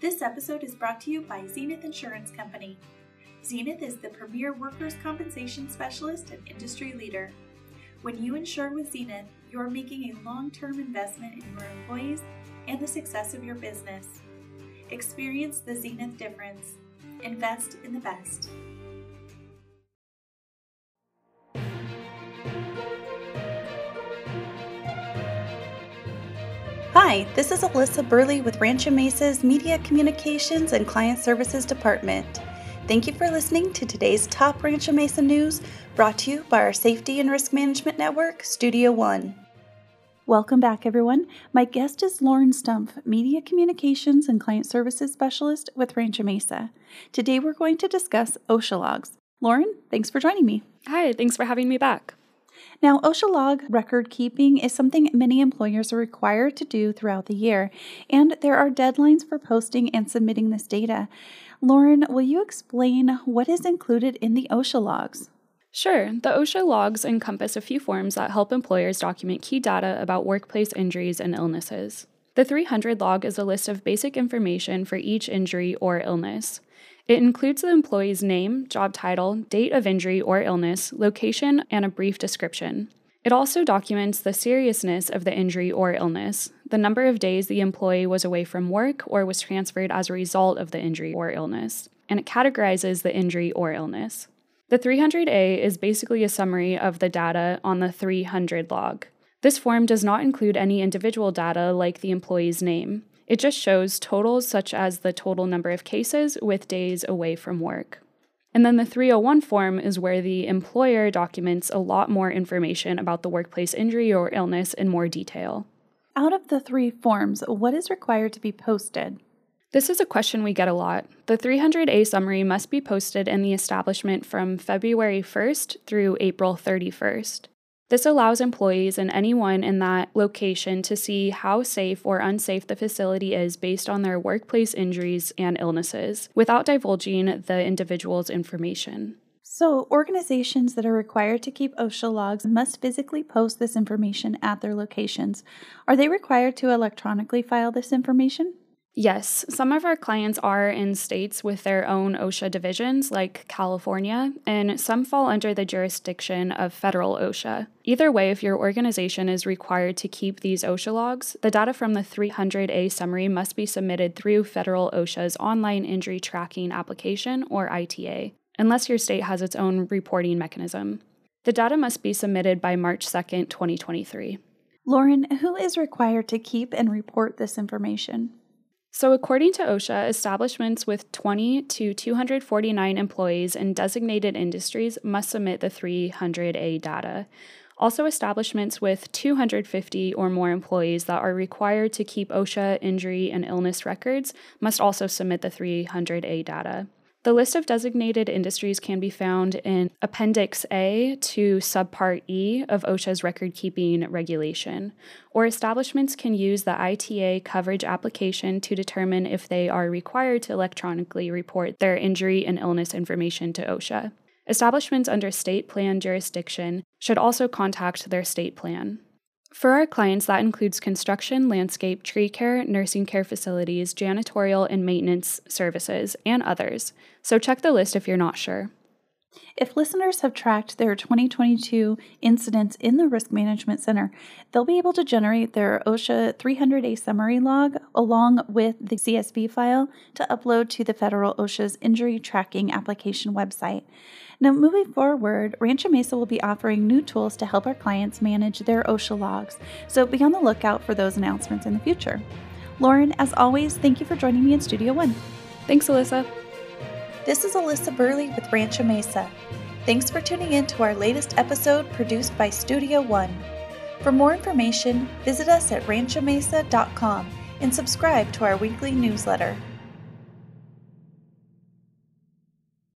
This episode is brought to you by Zenith Insurance Company. Zenith is the premier workers' compensation specialist and industry leader. When you insure with Zenith, you're making a long term investment in your employees and the success of your business. Experience the Zenith difference. Invest in the best. Hi, this is Alyssa Burley with Rancho Mesa's Media Communications and Client Services Department. Thank you for listening to today's top Rancho Mesa news brought to you by our Safety and Risk Management Network, Studio One. Welcome back, everyone. My guest is Lauren Stumpf, Media Communications and Client Services Specialist with Rancho Mesa. Today we're going to discuss OSHA logs. Lauren, thanks for joining me. Hi, thanks for having me back. Now, OSHA log record keeping is something many employers are required to do throughout the year, and there are deadlines for posting and submitting this data. Lauren, will you explain what is included in the OSHA logs? Sure. The OSHA logs encompass a few forms that help employers document key data about workplace injuries and illnesses. The 300 log is a list of basic information for each injury or illness. It includes the employee's name, job title, date of injury or illness, location, and a brief description. It also documents the seriousness of the injury or illness, the number of days the employee was away from work or was transferred as a result of the injury or illness, and it categorizes the injury or illness. The 300A is basically a summary of the data on the 300 log. This form does not include any individual data like the employee's name. It just shows totals such as the total number of cases with days away from work. And then the 301 form is where the employer documents a lot more information about the workplace injury or illness in more detail. Out of the three forms, what is required to be posted? This is a question we get a lot. The 300A summary must be posted in the establishment from February 1st through April 31st. This allows employees and anyone in that location to see how safe or unsafe the facility is based on their workplace injuries and illnesses without divulging the individual's information. So, organizations that are required to keep OSHA logs must physically post this information at their locations. Are they required to electronically file this information? Yes, some of our clients are in states with their own OSHA divisions, like California, and some fall under the jurisdiction of federal OSHA. Either way, if your organization is required to keep these OSHA logs, the data from the 300A summary must be submitted through federal OSHA's Online Injury Tracking Application, or ITA, unless your state has its own reporting mechanism. The data must be submitted by March 2, 2023. Lauren, who is required to keep and report this information? So, according to OSHA, establishments with 20 to 249 employees in designated industries must submit the 300A data. Also, establishments with 250 or more employees that are required to keep OSHA injury and illness records must also submit the 300A data. The list of designated industries can be found in Appendix A to Subpart E of OSHA's record keeping regulation, or establishments can use the ITA coverage application to determine if they are required to electronically report their injury and illness information to OSHA. Establishments under state plan jurisdiction should also contact their state plan. For our clients, that includes construction, landscape, tree care, nursing care facilities, janitorial and maintenance services, and others. So check the list if you're not sure. If listeners have tracked their 2022 incidents in the Risk Management Center, they'll be able to generate their OSHA 300A summary log along with the CSV file to upload to the federal OSHA's injury tracking application website. Now, moving forward, Rancho Mesa will be offering new tools to help our clients manage their OSHA logs, so be on the lookout for those announcements in the future. Lauren, as always, thank you for joining me in Studio One. Thanks, Alyssa. This is Alyssa Burley with Rancho Mesa. Thanks for tuning in to our latest episode produced by Studio One. For more information, visit us at ranchomesa.com and subscribe to our weekly newsletter.